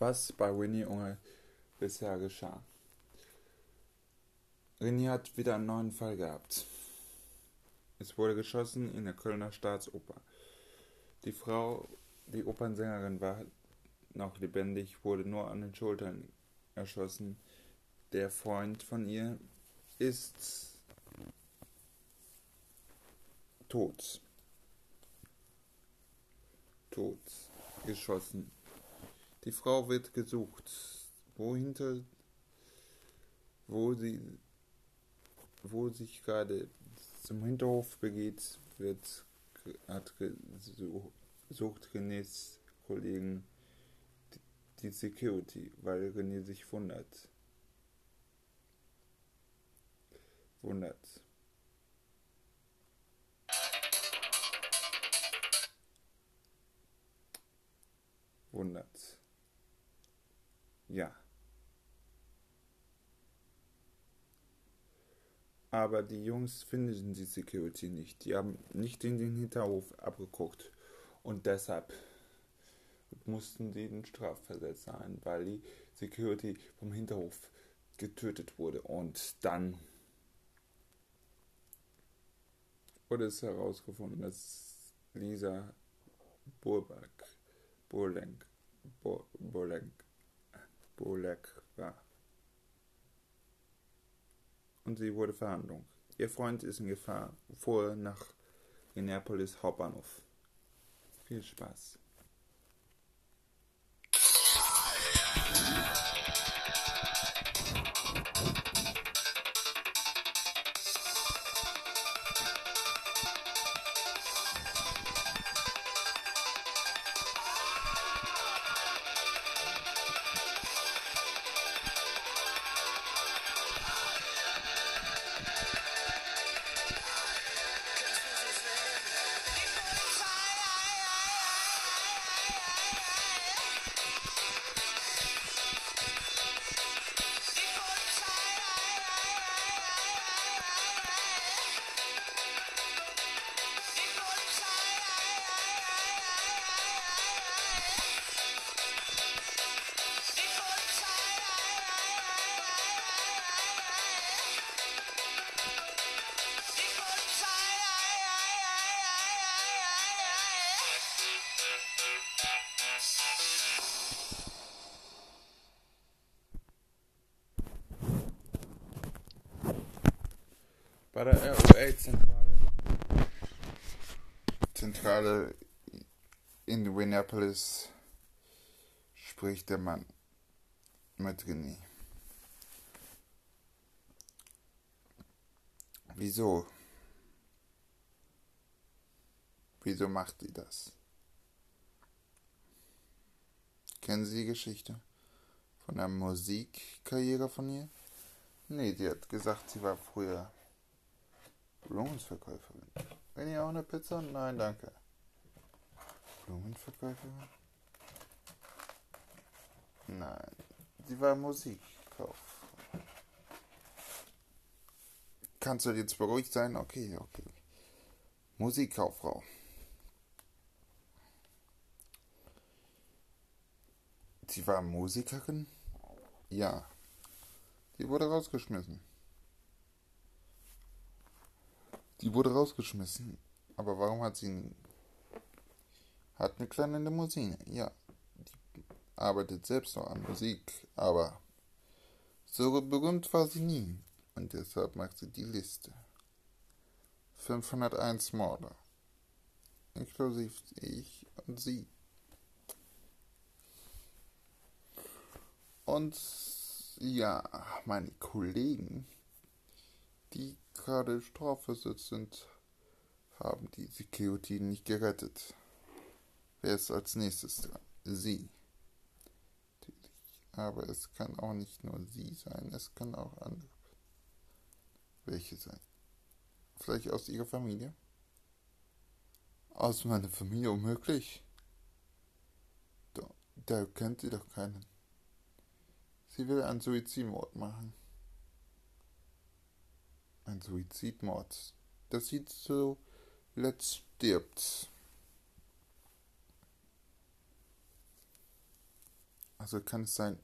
was bei Winnie Unge bisher geschah. René hat wieder einen neuen Fall gehabt. Es wurde geschossen in der Kölner Staatsoper. Die Frau, die Opernsängerin, war noch lebendig, wurde nur an den Schultern erschossen. Der Freund von ihr ist tot. Tot. Geschossen. Die Frau wird gesucht. Wohinter, wo sie wo sich gerade zum Hinterhof begeht, wird, hat sucht Renés Kollegen die Security, weil René sich wundert. Wundert. Wundert. Ja. Aber die Jungs finden die Security nicht. Die haben nicht in den Hinterhof abgeguckt. Und deshalb mussten sie den Strafversetz sein, weil die Security vom Hinterhof getötet wurde. Und dann wurde es herausgefunden, dass Lisa Burback, Burlenk, Burlenk, Burlek war und sie wurde Verhandlung. Ihr Freund ist in Gefahr. Fuhr nach Minneapolis Hauptbahnhof. Viel Spaß. Bei der ROA-Zentrale Zentrale in Minneapolis spricht der Mann mit René. Wieso? Wieso macht die das? Kennen Sie die Geschichte von der Musikkarriere von ihr? Nee, die hat gesagt, sie war früher Blumenverkäuferin. Wenn ihr auch eine Pizza? Nein, danke. Blumenverkäuferin? Nein, sie war Musikkauf. Kannst du jetzt beruhigt sein? Okay, okay. Musikkauffrau. Sie war Musikerin? Ja. Die wurde rausgeschmissen. Die wurde rausgeschmissen. Aber warum hat sie. Hat eine kleine Limousine, ja. Die arbeitet selbst noch an Musik, aber so berühmt war sie nie. Und deshalb macht sie die Liste. 501 Morde. Inklusive ich und sie. Und ja, meine Kollegen, die gerade strafversetzt sind, haben die Security nicht gerettet. Wer ist als nächstes dran? Sie. Aber es kann auch nicht nur sie sein, es kann auch andere. Welche sein? Vielleicht aus ihrer Familie? Aus meiner Familie unmöglich. Da, da kennt sie doch keinen. Sie will einen Suizidmord machen ein Suizidmord. Das sieht so, let's stirbt. Also kann es sein,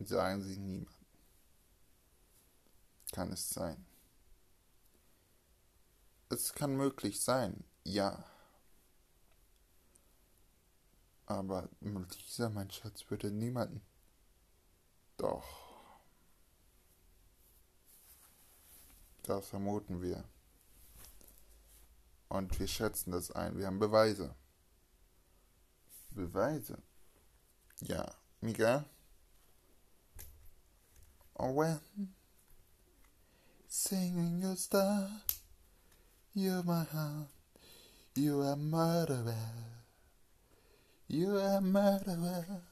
sagen Sie niemand. Kann es sein. Es kann möglich sein, ja. Aber mein Schatz, würde niemanden. Doch. Das vermuten wir. Und wir schätzen das ein. Wir haben Beweise. Beweise? Ja. Miguel? Oh, when singing your star, you're my heart, you are murderer, you are murderer.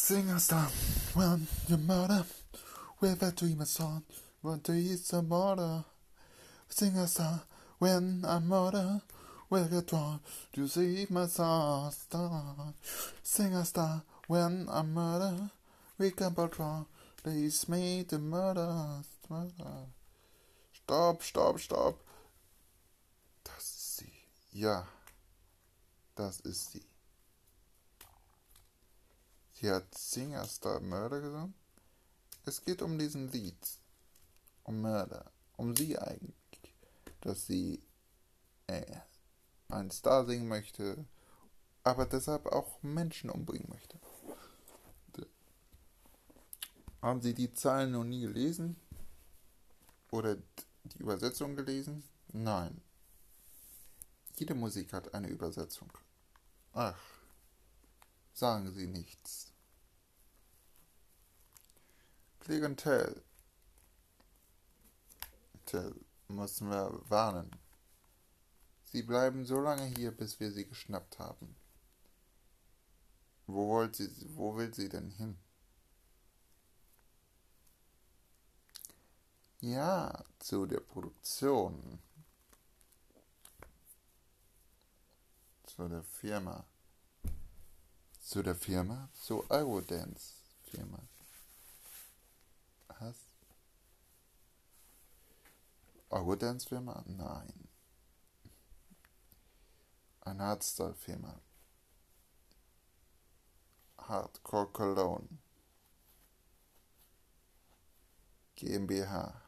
Sing a song, when you murder uh, with a dream of song. What do you a murder? Uh? Sing a song, when I murder uh, with a draw to see my star star. Sing a star when I'm murder. We can patrol. Please me the murder. murder. Stopp, stopp, stopp. Das ist sie. Ja, das ist sie. Sie hat Singerstar Mörder gesungen. Es geht um diesen Lied. Um Mörder. Um sie eigentlich. Dass sie äh, einen Star singen möchte, aber deshalb auch Menschen umbringen möchte. Haben Sie die Zahlen noch nie gelesen? Oder die Übersetzung gelesen? Nein. Jede Musik hat eine Übersetzung. Ach, sagen Sie nichts. Klientel. Müssen wir warnen. Sie bleiben so lange hier, bis wir sie geschnappt haben. Wo wollt sie, wo will sie denn hin? Ja, zu der Produktion. Zu der Firma. Zu der Firma? Zu Eurodance Firma. Was? Eurodance-Firma? Nein. Eine Hardstyle-Firma. Hardcore Cologne. GmbH.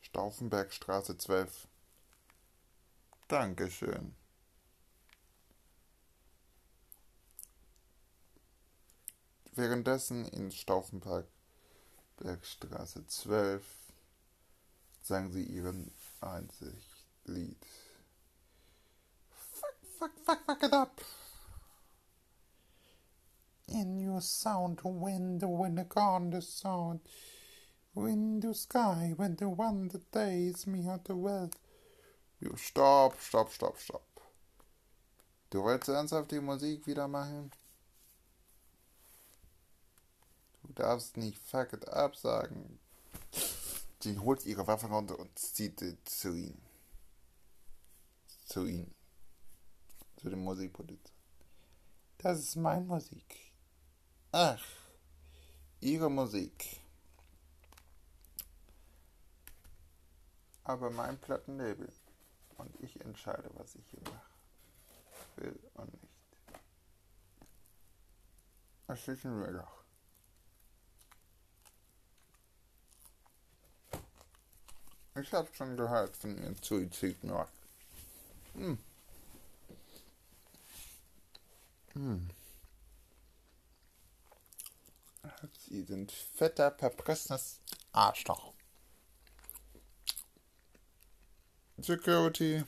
Stauffenbergstraße 12. Dankeschön. Währenddessen in Stauffenberg, Bergstraße 12, sang sie ihren einzig Lied. Fuck, fuck, fuck, fuck it up. In your sound, when the gone the sound. The sky, when the one that days me out the wealth. Stopp, stopp, stopp, stopp. Du wolltest ernsthaft die Musik wieder machen? Du darfst nicht fuck it up sagen. Sie holt ihre Waffe runter und zieht zu ihm. Zu ihm. Zu dem Musikproduzenten. Das ist meine Musik. Ach, ihre Musik. Aber mein Plattenlabel. Und ich entscheide, was ich hier mache. Will und nicht. Das wissen wir doch. Ich habe schon gehört von ihren Suizidmord. Hm. Hm. Sie sind fetter, verpressenes Arschloch. Security.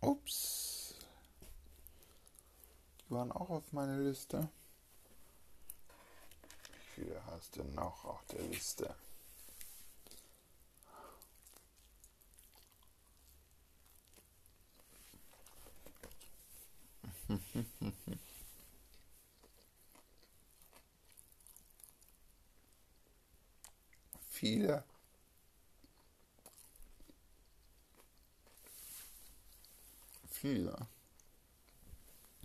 Ups. Die waren auch auf meiner Liste. Wie viele hast du noch auf der Liste? viele. Viele.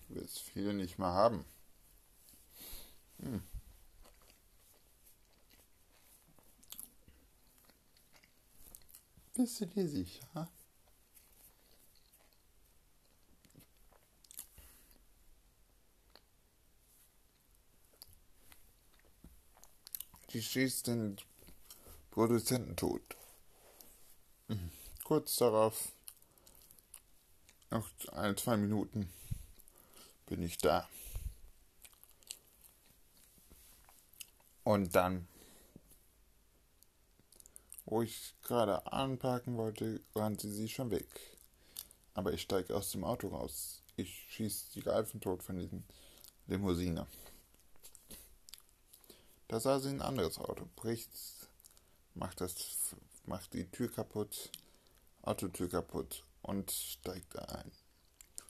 Du willst viele nicht mehr haben. Hm. Bist du dir sicher? Schießt den Produzenten tot. Mhm. Kurz darauf, noch ein, zwei Minuten, bin ich da. Und dann, wo ich gerade anparken wollte, rannte sie schon weg. Aber ich steige aus dem Auto raus. Ich schieße die Reifen tot von diesem Limousine. Da sah sie ein anderes Auto, bricht, macht, das, macht die Tür kaputt, Autotür kaputt und steigt ein.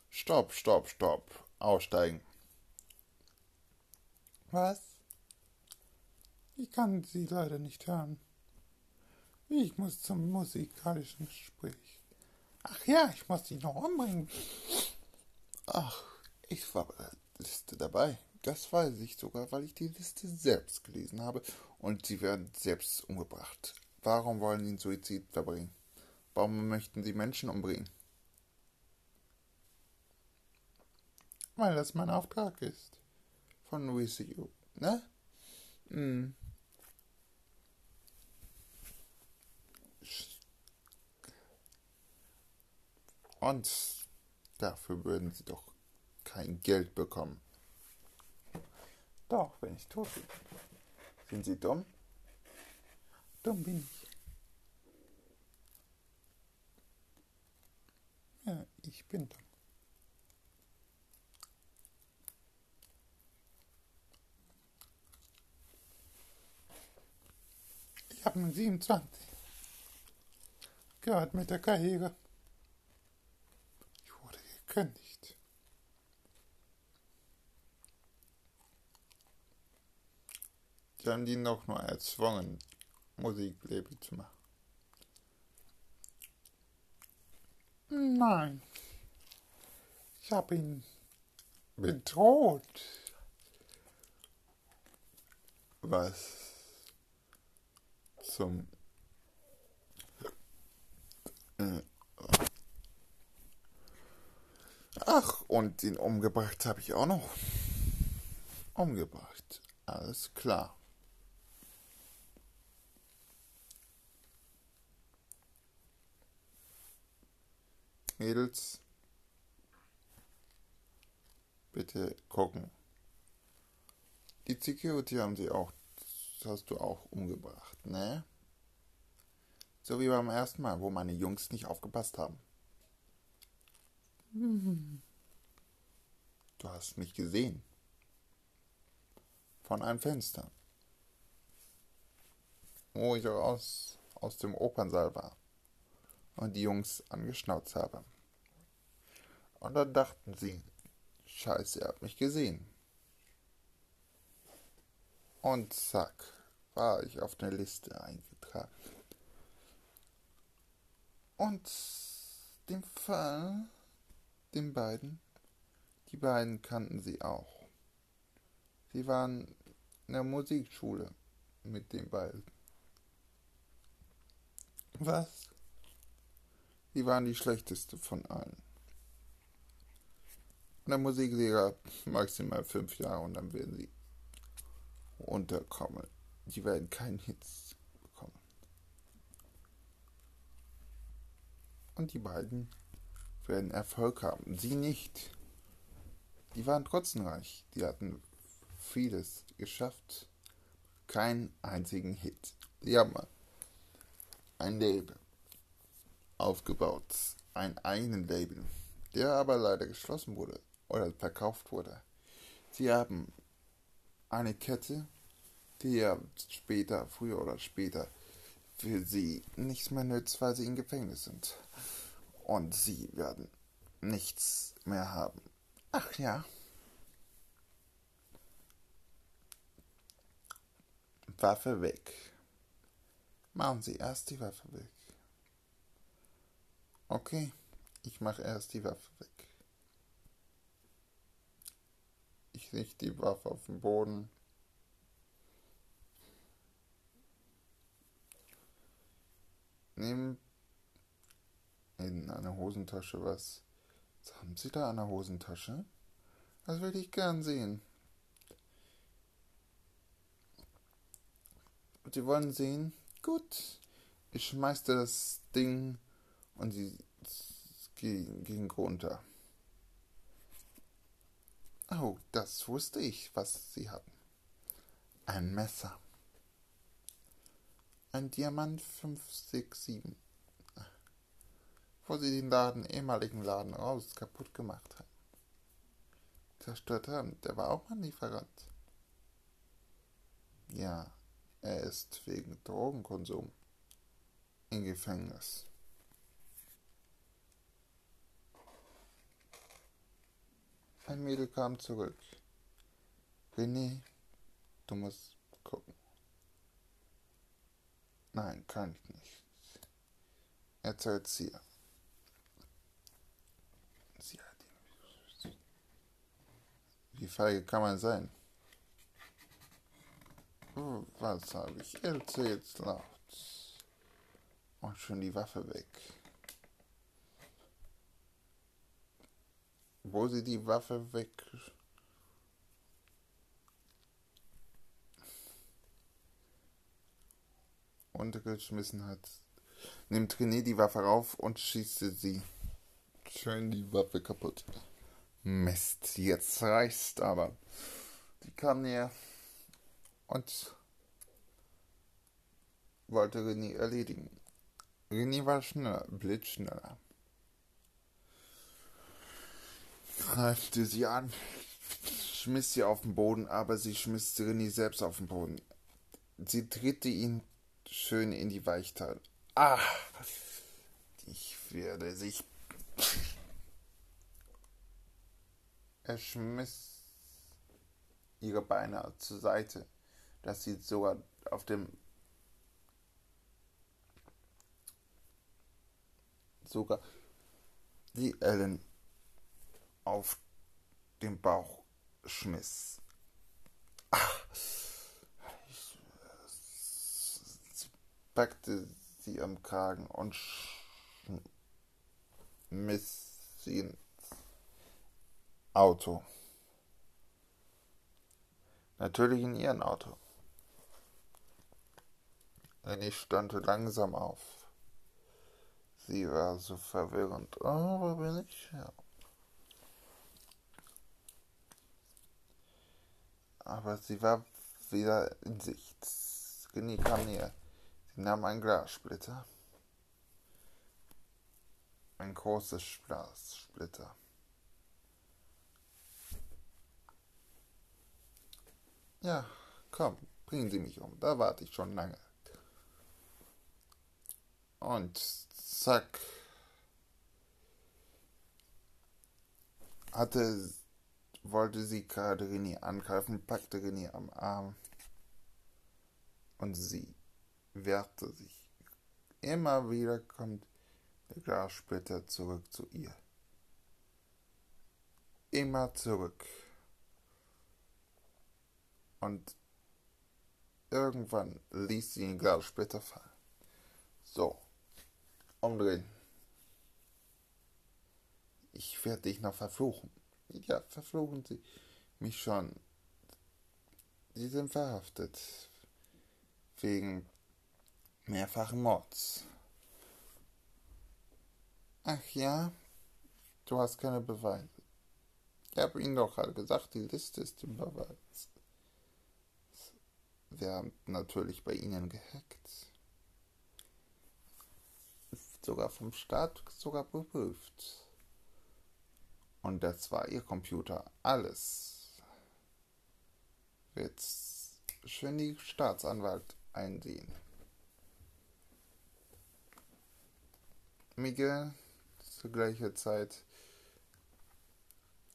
Stopp, stopp, stopp, aussteigen. Was? Ich kann Sie leider nicht hören. Ich muss zum musikalischen Gespräch. Ach ja, ich muss Sie noch umbringen. Ach, ich war dabei. Das weiß ich sogar, weil ich die Liste selbst gelesen habe und sie werden selbst umgebracht. Warum wollen sie einen Suizid verbringen? Warum möchten sie Menschen umbringen? Weil das mein Auftrag ist. Von Louis U. Ne? Hm. Und dafür würden sie doch kein Geld bekommen. Doch, wenn ich tot bin. Sind Sie dumm? Dumm bin ich. Ja, ich bin dumm. Ich habe einen 27. Gehört mit der Karriere. Ich wurde gekündigt. Ihn doch nur erzwungen, Musiklabel zu machen. Nein. Ich habe ihn bedroht. Was zum äh, Ach, und ihn umgebracht habe ich auch noch. Umgebracht. Alles klar. Mädels, bitte gucken. Die Security haben sie auch, das hast du auch umgebracht, ne? So wie beim ersten Mal, wo meine Jungs nicht aufgepasst haben. Du hast mich gesehen. Von einem Fenster. Wo ich aus, aus dem Opernsaal war und die Jungs angeschnauzt habe. Und dann dachten sie, scheiße, er hat mich gesehen. Und zack, war ich auf der Liste eingetragen. Und den Fall, den beiden, die beiden kannten sie auch. Sie waren in der Musikschule mit den beiden. Was? Sie waren die schlechteste von allen. Und der Musiklehrer maximal fünf Jahre und dann werden sie unterkommen. Die werden keinen Hits bekommen. Und die beiden werden Erfolg haben. Sie nicht. Die waren trotzdem reich. Die hatten vieles geschafft. Keinen einzigen Hit. Die haben ein Label aufgebaut, einen eigenen Label, der aber leider geschlossen wurde oder verkauft wurde. Sie haben eine Kette, die ja später, früher oder später, für sie nichts mehr nützt, weil sie im Gefängnis sind. Und sie werden nichts mehr haben. Ach ja. Waffe weg. Machen Sie erst die Waffe weg. Okay, ich mache erst die Waffe weg. Ich richte die Waffe auf den Boden. Nimm in einer Hosentasche was. Was haben Sie da an der Hosentasche? Das würde ich gern sehen. Sie wollen sehen? Gut. Ich schmeißte das Ding und sie ging runter. Oh, das wusste ich, was sie hatten. Ein Messer. Ein Diamant 567. Wo sie den Laden, ehemaligen Laden raus kaputt gemacht haben. Zerstört haben. Der war auch mein Lieferant. Ja, er ist wegen Drogenkonsum im Gefängnis. Ein Mädel kam zurück. René, du musst gucken. Nein, kann ich nicht. Erzähl's ihr. Sie hat ihn. Wie feige kann man sein? Oh, was habe ich erzählt laut? Und schon die Waffe weg. Wo sie die Waffe weg untergeschmissen hat, nimmt René die Waffe rauf und schießt sie. Schön die Waffe kaputt. Mist, jetzt reicht's aber. Die kam näher und wollte René erledigen. René war schneller, blitzschneller. Greifte sie an, schmiss sie auf den Boden, aber sie schmiss René selbst auf den Boden. Sie drehte ihn schön in die Weichteile. Ah! Ich werde sich. Er schmiss ihre Beine zur Seite, dass sie sogar auf dem sogar die Ellen auf den Bauch schmiss. Ach, ich, packte sie am Kragen und schmiss sie ins Auto. Natürlich in ihren Auto. Denn ich stand langsam auf. Sie war so verwirrend. Oh, wo bin ich? Ja. Aber sie war wieder in Sicht. Skinny kam näher. Sie nahm einen Glassplitter. Ein großes Glassplitter. Ja, komm, bringen Sie mich um. Da warte ich schon lange. Und zack. Hatte wollte sie gerade René angreifen, packte René am Arm und sie wehrte sich. Immer wieder kommt der Glassplitter zurück zu ihr. Immer zurück. Und irgendwann ließ sie den Glassplitter fallen. So, umdrehen. Ich werde dich noch verfluchen ja, verfluchen Sie mich schon. Sie sind verhaftet. Wegen mehrfachen Mords. Ach ja, du hast keine Beweise. Ich habe Ihnen doch gerade gesagt, die Liste ist im Beweis. Wir haben natürlich bei Ihnen gehackt. Sogar vom Staat sogar geprüft. Und das war ihr Computer. Alles wird schön die Staatsanwalt einsehen. Miguel zu gleicher Zeit.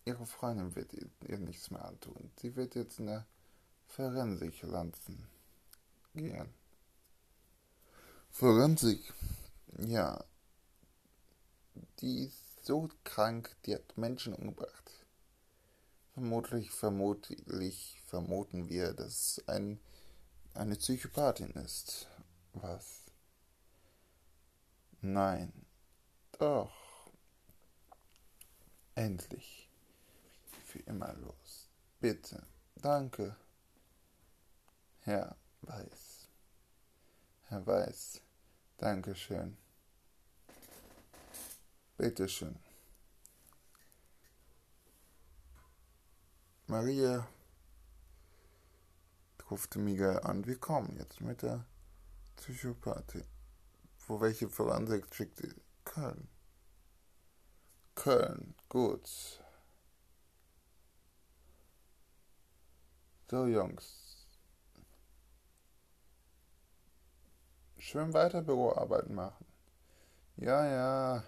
Ihre Freundin wird ihr nichts mehr antun. Sie wird jetzt in der Forensik landen gehen. Forensik? Ja. Die ist so krank, die hat Menschen umgebracht. Vermutlich, vermutlich vermuten wir, dass es ein, eine Psychopathin ist. Was? Nein, Doch. Endlich. Für immer los. Bitte. Danke. Herr Weiß. Herr Weiß. Dankeschön. Bitteschön. Maria rufte Miguel an, wir kommen jetzt mit der Psychopathie. Wo welche Verwandte schickte? Köln. Köln, gut. So, Jungs. Schön weiter Büroarbeiten machen. Ja, ja.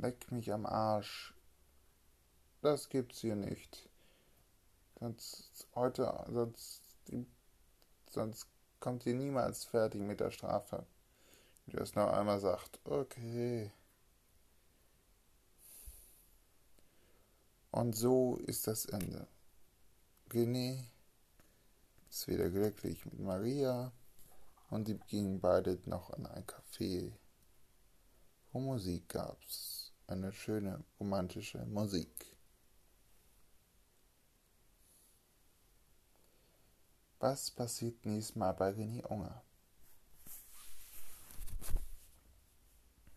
Leck mich am Arsch. Das gibt's hier nicht. Sonst heute, sonst, sonst kommt ihr niemals fertig mit der Strafe. Wenn ihr es noch einmal sagt, okay. Und so ist das Ende. René ist wieder glücklich mit Maria und die gingen beide noch in ein Café, wo Musik gab's eine schöne romantische Musik. Was passiert nächstes Mal bei René Unger?